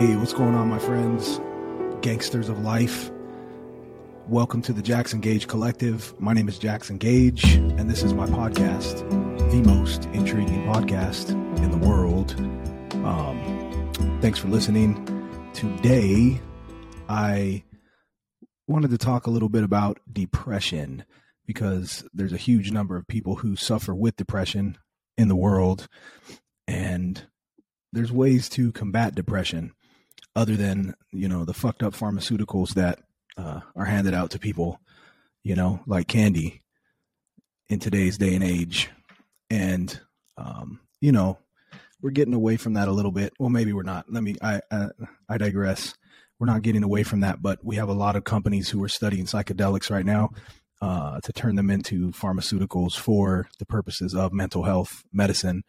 Hey, what's going on, my friends? Gangsters of life. Welcome to the Jackson Gage Collective. My name is Jackson Gage, and this is my podcast, the most intriguing podcast in the world. Um, thanks for listening. Today, I wanted to talk a little bit about depression because there's a huge number of people who suffer with depression in the world, and there's ways to combat depression other than you know the fucked up pharmaceuticals that uh, are handed out to people, you know, like candy in today's day and age. And, um, you know, we're getting away from that a little bit. Well, maybe we're not. Let me, I, uh, I digress. We're not getting away from that, but we have a lot of companies who are studying psychedelics right now uh, to turn them into pharmaceuticals for the purposes of mental health medicine.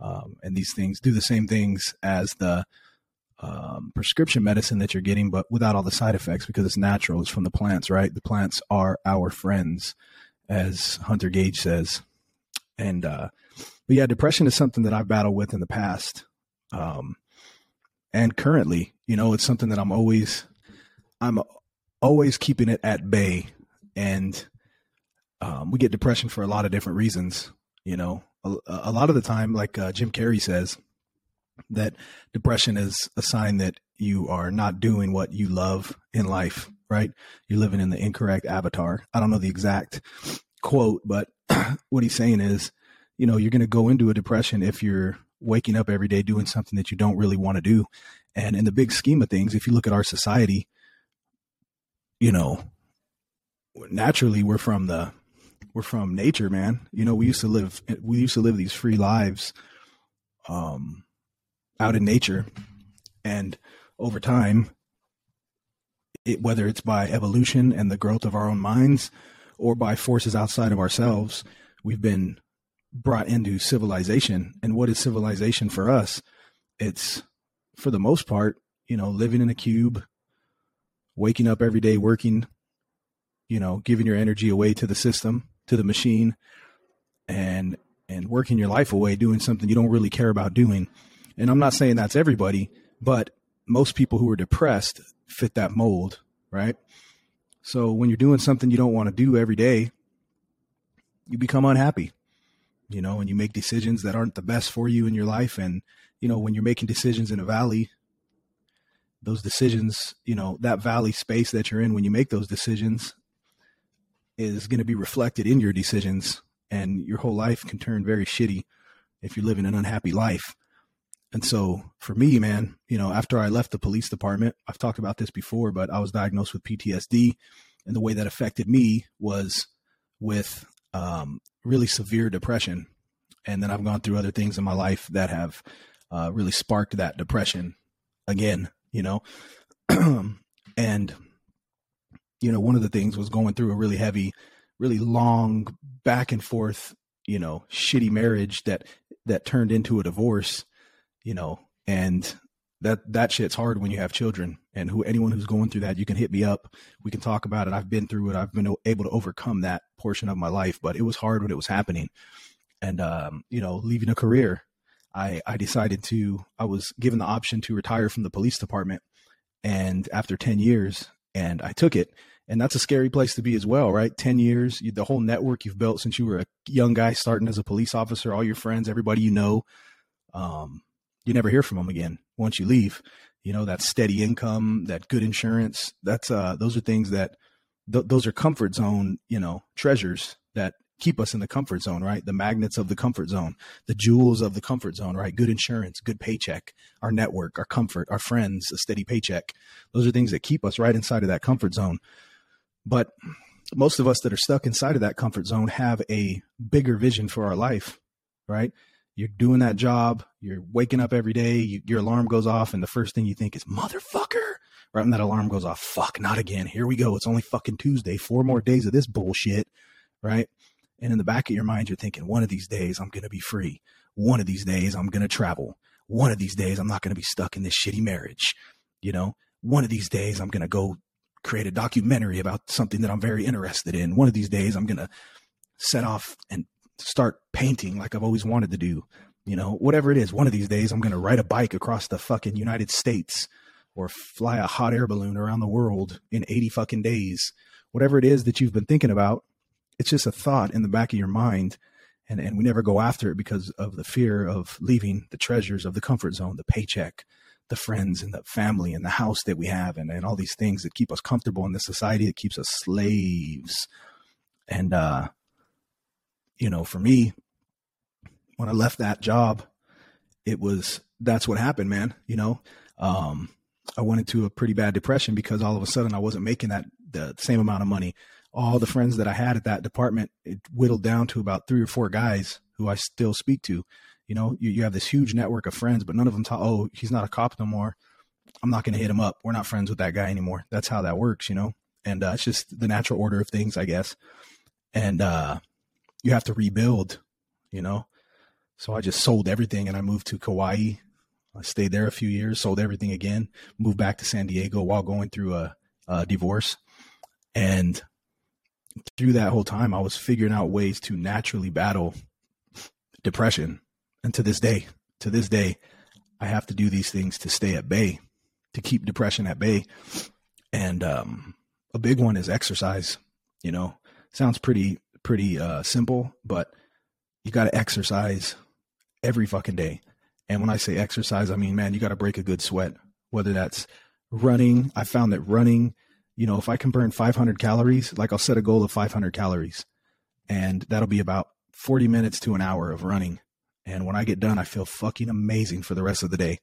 Um, and these things do the same things as the um, prescription medicine that you're getting, but without all the side effects because it's natural. It's from the plants, right? The plants are our friends, as Hunter Gage says. And, uh, but yeah, depression is something that I've battled with in the past. Um, and currently, you know, it's something that I'm always, I'm always keeping it at bay. And, um, we get depression for a lot of different reasons, you know, a, a lot of the time, like, uh, Jim Carrey says, that depression is a sign that you are not doing what you love in life, right? You're living in the incorrect avatar. I don't know the exact quote, but what he's saying is, you know, you're going to go into a depression if you're waking up every day doing something that you don't really want to do. And in the big scheme of things, if you look at our society, you know, naturally we're from the we're from nature, man. You know, we used to live we used to live these free lives um out in nature. And over time it, whether it's by evolution and the growth of our own minds or by forces outside of ourselves we've been brought into civilization. And what is civilization for us? It's for the most part you know living in a cube waking up every day working you know giving your energy away to the system to the machine and and working your life away doing something you don't really care about doing and I'm not saying that's everybody, but most people who are depressed fit that mold, right? So when you're doing something you don't want to do every day, you become unhappy, you know, and you make decisions that aren't the best for you in your life. And, you know, when you're making decisions in a valley, those decisions, you know, that valley space that you're in when you make those decisions is going to be reflected in your decisions. And your whole life can turn very shitty if you're living an unhappy life. And so for me, man, you know, after I left the police department, I've talked about this before, but I was diagnosed with PTSD. And the way that affected me was with um, really severe depression. And then I've gone through other things in my life that have uh, really sparked that depression again, you know. and, you know, one of the things was going through a really heavy, really long back and forth, you know, shitty marriage that that turned into a divorce you know, and that that shit's hard when you have children. And who anyone who's going through that, you can hit me up. We can talk about it. I've been through it. I've been able to overcome that portion of my life, but it was hard when it was happening. And um, you know, leaving a career, I I decided to. I was given the option to retire from the police department, and after ten years, and I took it. And that's a scary place to be as well, right? 10 years, the whole network you've built since you were a young guy starting as a police officer, all your friends, everybody you know, um, you never hear from them again once you leave. You know, that steady income, that good insurance, that's, uh, those are things that, th- those are comfort zone, you know, treasures that keep us in the comfort zone, right? The magnets of the comfort zone, the jewels of the comfort zone, right? Good insurance, good paycheck, our network, our comfort, our friends, a steady paycheck. Those are things that keep us right inside of that comfort zone. But most of us that are stuck inside of that comfort zone have a bigger vision for our life, right? You're doing that job, you're waking up every day, you, your alarm goes off, and the first thing you think is, motherfucker. Right when that alarm goes off, fuck, not again. Here we go. It's only fucking Tuesday. Four more days of this bullshit. Right. And in the back of your mind, you're thinking, one of these days I'm going to be free. One of these days I'm going to travel. One of these days I'm not going to be stuck in this shitty marriage. You know, one of these days I'm going to go create a documentary about something that I'm very interested in. One of these days I'm going to set off and start painting like I've always wanted to do. You know, whatever it is, one of these days I'm going to ride a bike across the fucking United States. or fly a hot air balloon around the world in 80 fucking days. Whatever it is that you've been thinking about, it's just a thought in the back of your mind. And, and we never go after it because of the fear of leaving the treasures of the comfort zone, the paycheck, the friends and the family and the house that we have and, and all these things that keep us comfortable in the society that keeps us slaves. And, uh, you know, for me, when I left that job, it was, that's what happened, man. You know, um, I went into a pretty bad depression because all of a sudden I wasn't making that the same amount of money. All the friends that I had at that department, it whittled down to about three or four guys who I still speak to. You know, you, you have this huge network of friends, but none of them talk, oh, he's not a cop no more. I'm not going to hit him up. We're not friends with that guy anymore. That's how that works, you know? And uh, it's just the natural order of things, I guess. And uh, you have to rebuild, you know? So I just sold everything and I moved to Kauai. I stayed there a few years, sold everything again, moved back to San Diego while going through a, a divorce. And through that whole time, I was figuring out ways to naturally battle depression and to this day, to this day, I have to do these things to stay at bay, to keep depression at bay. And um, a big one is exercise. You know, sounds pretty pretty uh, simple, but you got to exercise every fucking day. And when I say exercise, I mean, man, you got to break a good sweat. Whether that's running, I found that running, you know, if I can burn 500 calories, like I'll set a goal of 500 calories, and that'll be about 40 minutes to an hour of running. And when I get done, I feel fucking amazing for the rest of the day.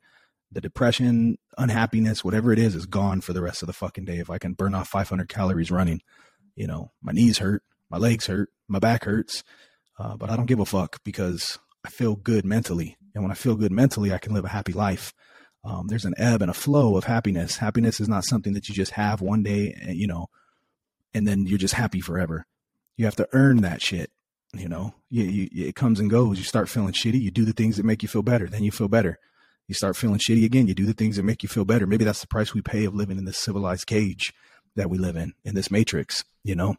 The depression, unhappiness, whatever it is, is gone for the rest of the fucking day. If I can burn off 500 calories running, you know, my knees hurt, my legs hurt, my back hurts, uh, but I don't give a fuck because I feel good mentally. And when I feel good mentally, I can live a happy life. Um, there's an ebb and a flow of happiness. Happiness is not something that you just have one day, and, you know, and then you're just happy forever. You have to earn that shit. You know, you, you, it comes and goes. You start feeling shitty. You do the things that make you feel better. Then you feel better. You start feeling shitty again. You do the things that make you feel better. Maybe that's the price we pay of living in this civilized cage that we live in, in this matrix. You know,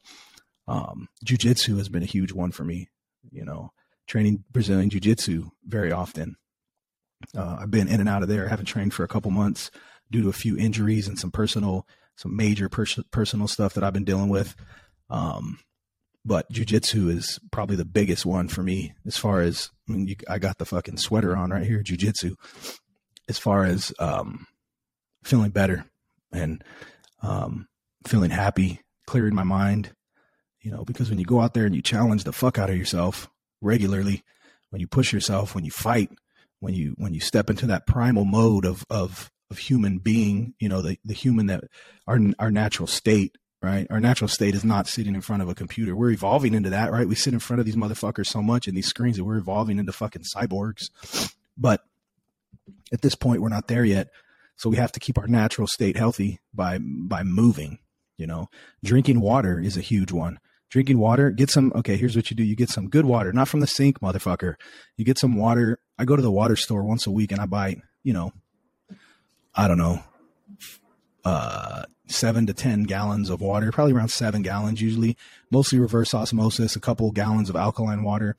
um, jujitsu has been a huge one for me. You know, training Brazilian jiu jitsu very often. Uh, I've been in and out of there. I haven't trained for a couple months due to a few injuries and some personal, some major pers- personal stuff that I've been dealing with. Um, but jujitsu is probably the biggest one for me as far as I mean, you, I got the fucking sweater on right here, jujitsu. As far as um, feeling better and um, feeling happy, clearing my mind, you know, because when you go out there and you challenge the fuck out of yourself regularly, when you push yourself, when you fight, when you when you step into that primal mode of of of human being, you know, the the human that our our natural state right? Our natural state is not sitting in front of a computer. We're evolving into that, right? We sit in front of these motherfuckers so much and these screens that we're evolving into fucking cyborgs. But at this point, we're not there yet. So we have to keep our natural state healthy by by moving. You know, drinking water is a huge one. Drinking water, get some. Okay, here's what you do: you get some good water, not from the sink, motherfucker. You get some water. I go to the water store once a week and I buy, you know, I don't know, uh, seven to 10 gallons of water, probably around seven gallons usually, mostly reverse osmosis, a couple gallons of alkaline water.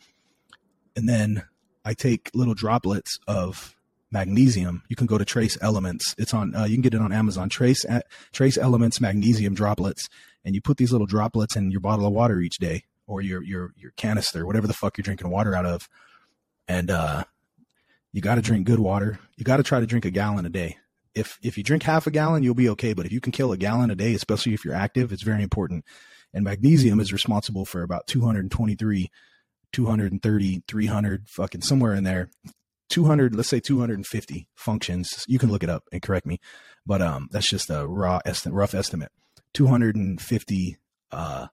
And then I take little droplets of magnesium. You can go to Trace Elements. It's on, uh, you can get it on Amazon. Trace, uh, Trace Elements magnesium droplets. And you put these little droplets in your bottle of water each day or your, your, your canister, whatever the fuck you're drinking water out of. And, uh, you got to drink good water. You got to try to drink a gallon a day if if you drink half a gallon, you'll be okay. But if you can kill a gallon a day, especially if you're active, it's very important. And magnesium is responsible for about 223, 230, 300, fucking somewhere in there. 200, let's say 250 functions. You can look it up and correct me, but um, that's just a raw estimate, rough estimate. 250 uh,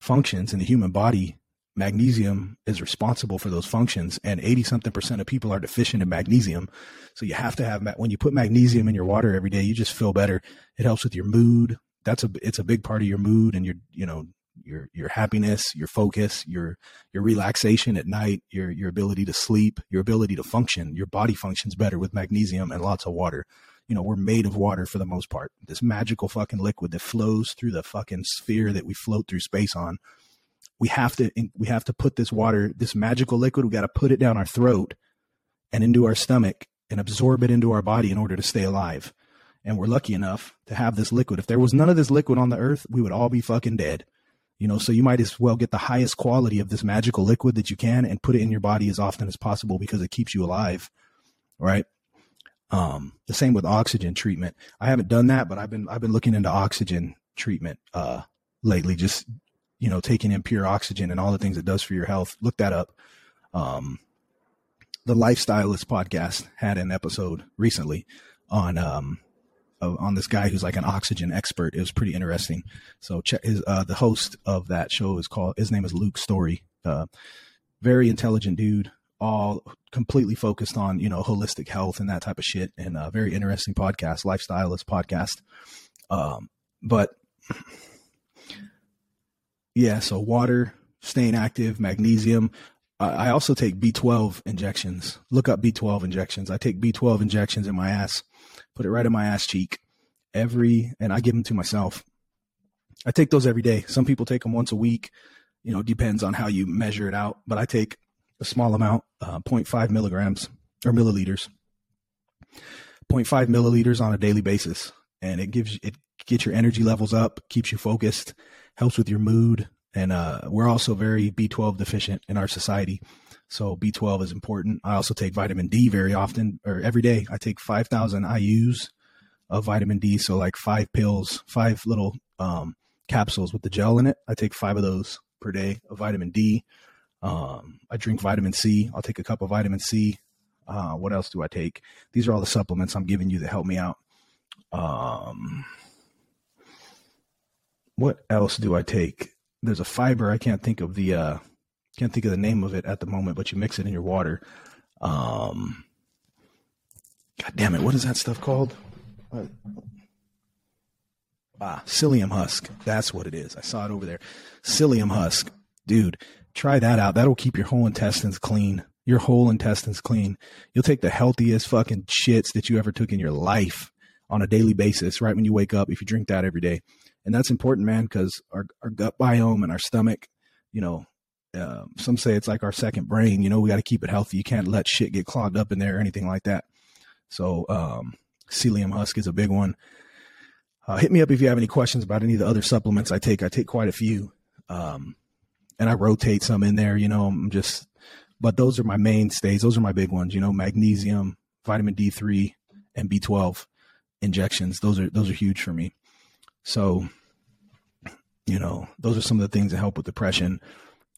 functions in the human body magnesium is responsible for those functions and 80 something percent of people are deficient in magnesium. So you have to have when you put magnesium in your water every day you just feel better. It helps with your mood. That's a it's a big part of your mood and your you know your your happiness your focus your your relaxation at night your your ability to sleep your ability to function. Your body functions better with magnesium and lots of water you know we're made of water for the most part this magical fucking liquid that flows through the fucking sphere that we float through space on we have to we have to put this water, this magical liquid, we got to put it down our throat and into our stomach and absorb it into our body in order to stay alive. and we're lucky enough to have this liquid. If there was none of this liquid on the earth, we would all be fucking dead. You know, so you might as well get the highest quality of this magical liquid that you can and put it in your body as often as possible because it keeps you alive. Right. Um, the same with oxygen treatment. I haven't done that, but I've been I've been looking into oxygen treatment uh lately, just you know, taking in pure oxygen and all the things it does for your health. Look that up. Um the Lifestylist podcast had an episode recently on um on this guy who's like an oxygen expert. It was pretty interesting. So check his uh the host of that show is called his name is Luke Storey. Uh very intelligent dude all completely focused on you know holistic health and that type of shit and a very interesting podcast lifestylist podcast. Um but yeah so water staying active magnesium. I also take b12 injections. Look up b12 injections. I take b12 injections in my ass put it right in my ass cheek every and i give them to myself. I take those every day. Some people take them once a week. You know depends on how you measure it out but i take a small amount, uh, 0.5 milligrams or milliliters, 0.5 milliliters on a daily basis. And it gives, it gets your energy levels up, keeps you focused, helps with your mood. And, uh, we're also very B12 deficient in our society. So B12 is important. I also take vitamin D very often or every day. I take 5,000 IUs of vitamin D. So like five pills, five little, um, capsules with the gel in it. I take five of those per day of vitamin D. Um, I drink vitamin C. I'll take a cup of vitamin C. Uh, what else do I take? These are all the supplements I'm giving you to help me out. Um, what else do I take? There's a fiber. I can't think of the uh, can't think of the name of it at the moment, but you mix it in your water. Um, God damn it! What is that stuff called? What? Ah, psyllium husk. That's what it is. I saw it over there. Psyllium husk, dude try that out. That'll keep your whole intestines clean. Your whole intestines clean. You'll take the healthiest fucking shits that you ever took in your life on a daily basis, right when you wake up, if you drink that every day. And that's important, man, because our, our gut biome and our stomach, you know, uh, some say it's like our second brain. You know, we got to keep it healthy. You can't let shit get clogged up in there or anything like that. So, um, psyllium husk is a big one. Uh, hit me up if you have any questions about any of the other supplements I take. I take quite a few. Um, and I rotate some in there. You know, I'm just, but those are my mainstays. Those are my big ones. You know, magnesium, vitamin D3, and B12 injections. Those are those are huge for me. So, you know, those are some of the things that help with depression.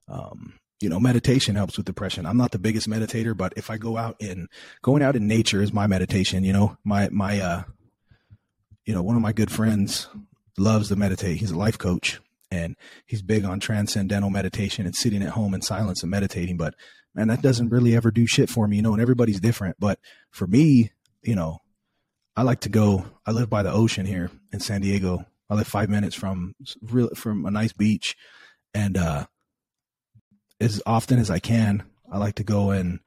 Um, you know, meditation helps with depression. I'm not the biggest meditator, but if I go out in going out in nature is my meditation. You know, my my uh, you know, one of my good friends loves to meditate. He's a life coach, and he's big on transcendental meditation and sitting at home in silence and meditating. But man, that doesn't really ever do shit for me, you know, and everybody's different. But for me, you know, I like to go, I live by the ocean here in San Diego. I live five minutes from real, from a nice beach. And, uh, as often as I can, I like to go and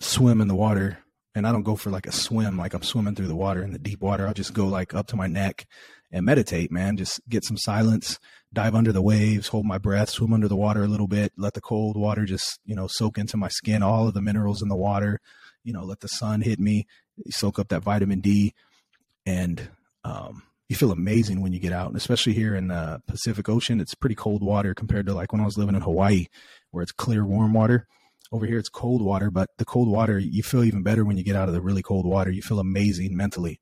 swim in the water. And I don't go for like a swim, like I'm swimming through the water in the deep water. I'll just go like up to my neck and meditate, man. Just get some silence, dive under the waves, hold my breath, swim under the water a little bit, let the cold water just, you know, soak into my skin, all of the minerals in the water, you know, let the sun hit me, soak up that vitamin D. And um, you feel amazing when you get out. And especially here in the Pacific Ocean, it's pretty cold water compared to like when I was living in Hawaii, where it's clear, warm water. Over here, it's cold water, but the cold water, you feel even better when you get out of the really cold water. You feel amazing mentally.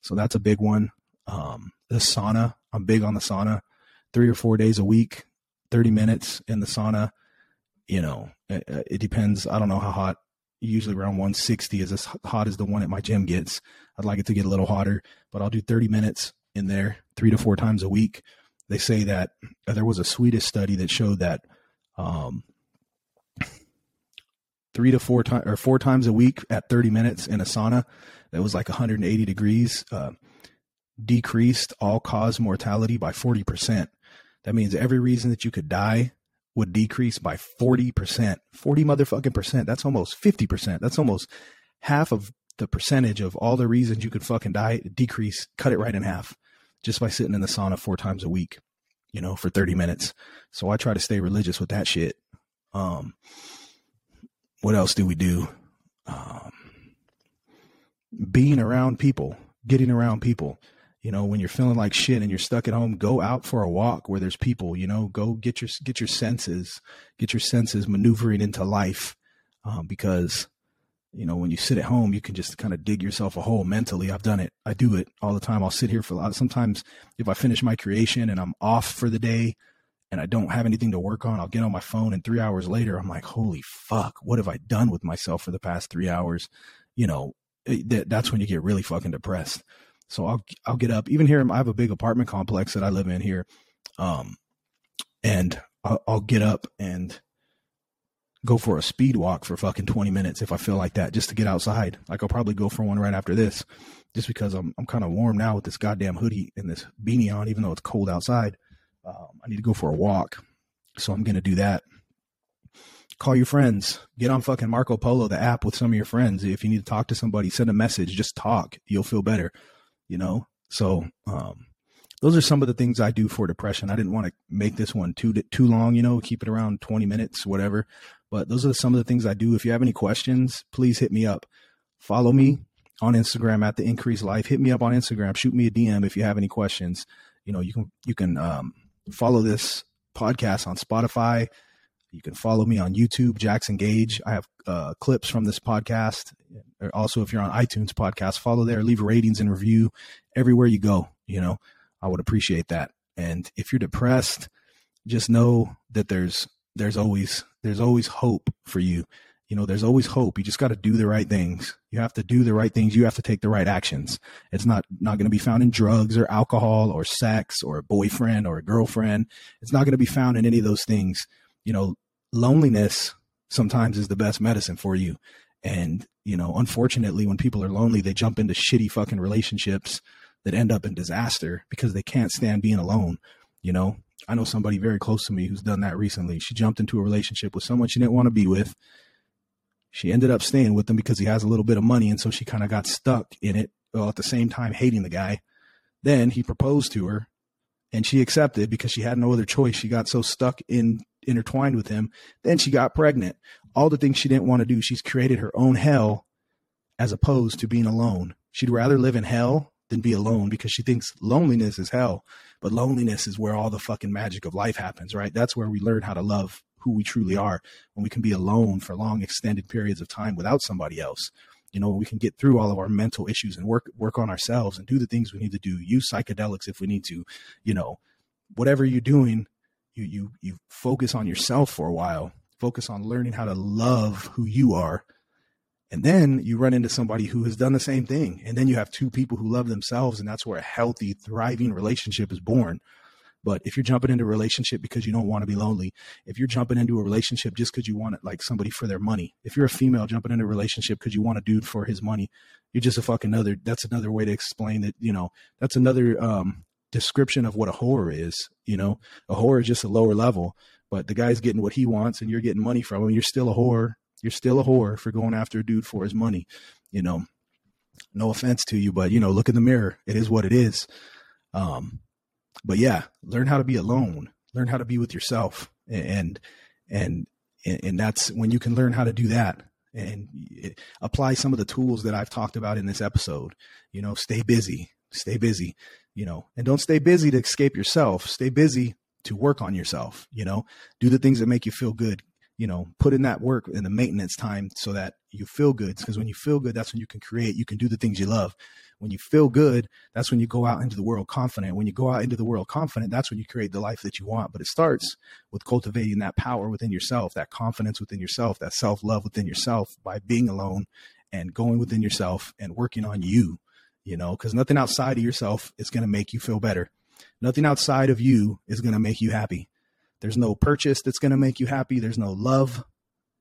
So that's a big one. Um, the sauna, I'm big on the sauna three or four days a week, 30 minutes in the sauna. You know, it, it depends. I don't know how hot. Usually around 160 is as hot as the one at my gym gets. I'd like it to get a little hotter, but I'll do 30 minutes in there three to four times a week. They say that uh, there was a Swedish study that showed that um, three to four times or four times a week at 30 minutes in a sauna that was like 180 degrees uh, decreased all cause mortality by 40%. That means every reason that you could die would decrease by 40%. 40 motherfucking percent. That's almost 50%. That's almost half of the percentage of all the reasons you could fucking die decrease, cut it right in half just by sitting in the sauna four times a week, you know, for 30 minutes. So I try to stay religious with that shit. Um, what else do we do? Um, being around people, getting around people. You know, when you're feeling like shit and you're stuck at home, go out for a walk where there's people. You know, go get your get your senses, get your senses maneuvering into life, um, because you know when you sit at home, you can just kind of dig yourself a hole mentally. I've done it. I do it all the time. I'll sit here for a lot. Sometimes if I finish my creation and I'm off for the day, and I don't have anything to work on, I'll get on my phone and three hours later, I'm like, holy fuck, what have I done with myself for the past three hours? You know, it, that's when you get really fucking depressed. So I'll I'll get up. Even here, I have a big apartment complex that I live in here, um, and I'll, I'll get up and go for a speed walk for fucking 20 minutes if I feel like that, just to get outside. Like I'll probably go for one right after this, just because I'm I'm kind of warm now with this goddamn hoodie and this beanie on, even though it's cold outside. Um, I need to go for a walk, so I'm gonna do that. Call your friends. Get on fucking Marco Polo, the app, with some of your friends. If you need to talk to somebody, send a message. Just talk. You'll feel better you know? So, um, those are some of the things I do for depression. I didn't want to make this one too too long, you know, keep it around 20 minutes, whatever. But those are some of the things I do. If you have any questions, please hit me up. Follow me on Instagram at the Increase Life. Hit me up on Instagram. Shoot me a DM if you have any questions. You know, you can you can um, follow this podcast on Spotify. You can follow me on YouTube, Jackson Gage. I have uh, clips from this podcast. Also, if you're on iTunes podcast, follow there, leave ratings and review everywhere you go. You know, I would appreciate that. And if you're depressed, just know that there's there's always there's always hope for you. You know, there's always hope. You just got to do the right things. You have to do the right things. You have to take the right actions. It's not not going to be found in drugs or alcohol or sex or a boyfriend or a girlfriend. It's not going to be found in any of those things. You know, loneliness sometimes is the best medicine for you. And, you know, unfortunately, when people are lonely, they jump into shitty fucking relationships that end up in disaster because they can't stand being alone. You know, I know somebody very close to me who's done that recently. She jumped into a relationship with someone she didn't want to be with. She ended up staying with him because he has a little bit of money. And so she kind of got stuck in it while at the same time hating the guy. Then he proposed to her and she accepted because she had no other choice. She got so stuck in intertwined with him. Then she got pregnant. All the things she didn't want to do. She's created her own hell as opposed to being alone. She'd rather live in hell than be alone because she thinks loneliness is hell. But loneliness is where all the fucking magic of life happens, right? That's where we learn how to love who we truly are when we can be alone for long extended periods of time without somebody else you know we can get through all of our mental issues and work work on ourselves and do the things we need to do use psychedelics if we need to you know whatever you're doing you you you focus on yourself for a while focus on learning how to love who you are and then you run into somebody who has done the same thing and then you have two people who love themselves and that's where a healthy thriving relationship is born but if you're jumping into a relationship because you don't want to be lonely, if you're jumping into a relationship just because you want it, like somebody for their money, if you're a female jumping into a relationship because you want a dude for his money, you're just a fucking other. That's another way to explain that. You know, that's another um, description of what a whore is. You know, a whore is just a lower level, but the guy's getting what he wants and you're getting money from him. You're still a whore. You're still a whore for going after a dude for his money. You know, no offense to you, but you know, look in the mirror. It is what it is. Um, but yeah, learn how to be alone. Learn how to be with yourself, and and and that's when you can learn how to do that and apply some of the tools that I've talked about in this episode. You know, stay busy, stay busy, you know, and don't stay busy to escape yourself. Stay busy to work on yourself, you know, do the things that make you feel good. You know, put in that work in the maintenance time so that you feel good. Because when you feel good, that's when you can create, you can do the things you love. When you feel good, that's when you go out into the world confident. When you go out into the world confident, that's when you create the life that you want. But it starts with cultivating that power within yourself, that confidence within yourself, that self love within yourself by being alone and going within yourself and working on you, you know, because nothing outside of yourself is going to make you feel better. Nothing outside of you is going to make you happy. There's no purchase that's going to make you happy. There's no love.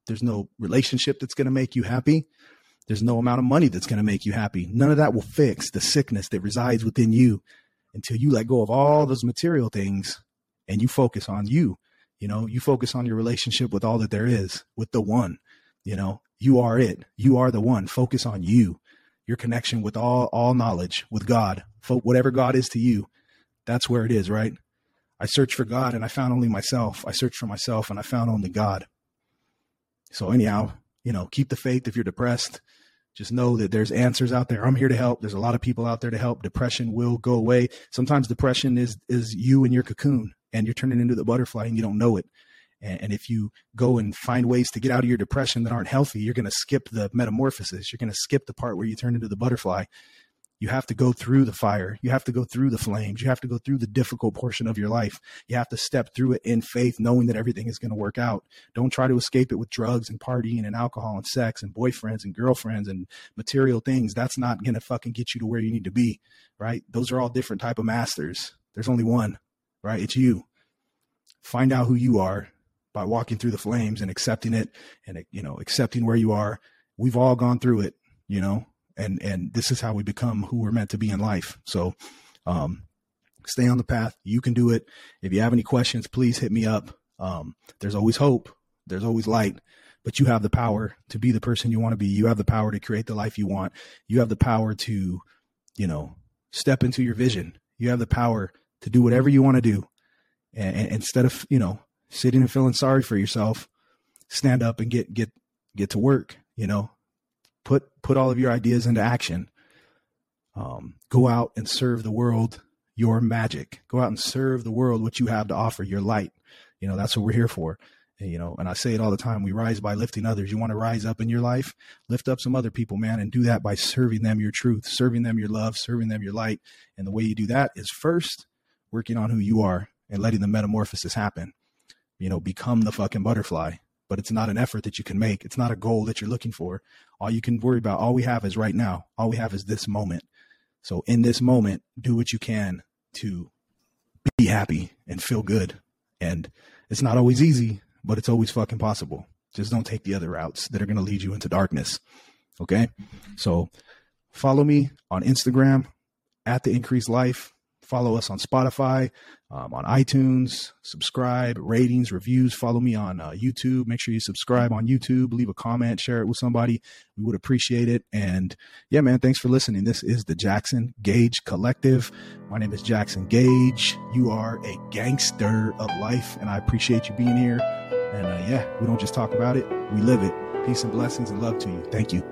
There's no relationship that's going to make you happy. There's no amount of money that's going to make you happy. None of that will fix the sickness that resides within you until you let go of all those material things and you focus on you. You know, you focus on your relationship with all that there is, with the one. You know, you are it. You are the one. Focus on you, your connection with all all knowledge, with God. Whatever God is to you, that's where it is, right? I searched for God and I found only myself. I searched for myself and I found only God. So anyhow, you know, keep the faith if you're depressed just know that there's answers out there. I'm here to help. There's a lot of people out there to help. Depression will go away. Sometimes depression is is you and your cocoon and you're turning into the butterfly and you don't know it. And, and if you go and find ways to get out of your depression that aren't healthy, you're going to skip the metamorphosis. You're going to skip the part where you turn into the butterfly you have to go through the fire. You have to go through the flames. You have to go through the difficult portion of your life. You have to step through it in faith, knowing that everything is going to work out. Don't try to escape it with drugs and partying and alcohol and sex and boyfriends and girlfriends and material things. That's not going to fucking get you to where you need to be, right? Those are all different type of masters. There's only one, right? It's you. Find out who you are by walking through the flames and accepting it and, you know, accepting where you are. We've all gone through it, you know, and and this is how we become who we're meant to be in life. So, um, stay on the path. You can do it. If you have any questions, please hit me up. Um, there's always hope. There's always light. But you have the power to be the person you want to be. You have the power to create the life you want. You have the power to, you know, step into your vision. You have the power to do whatever you want to do. And, and instead of, you know, sitting and feeling sorry for yourself, stand up and get get get to work, you know, put put all of your ideas into action. Um, go out and serve the world your magic. Go out and serve the world what you have to offer, your light. You know, that's what we're here for. And, you know, and I say it all the time. We rise by lifting others. You want to rise up in your life, lift up some other people, man, and do that by serving them your truth, serving them your love, serving them your light. And the way you do that is first working on who you are and letting the metamorphosis happen. You know, become the fucking butterfly but it's not an effort that you can make. It's not a goal that you're looking for. All you can worry about, all we have is right now. All we have is this moment. So in this moment, do what you can to be happy and feel good. And it's not always easy, but it's always fucking possible. Just don't take the other routes that are going to lead you into darkness. Okay. So follow me on Instagram at the increased life. Follow us on Spotify, um, on iTunes, subscribe, ratings, reviews. Follow me on uh, YouTube. Make sure you subscribe on YouTube, leave a comment, share it with somebody. We would appreciate it. And yeah, man, thanks for listening. This is the Jackson Gage Collective. My name is Jackson Gage. You are a gangster of life, and I appreciate you being here. And uh, yeah, we don't just talk about it, we live it. Peace and blessings and love to you. Thank you.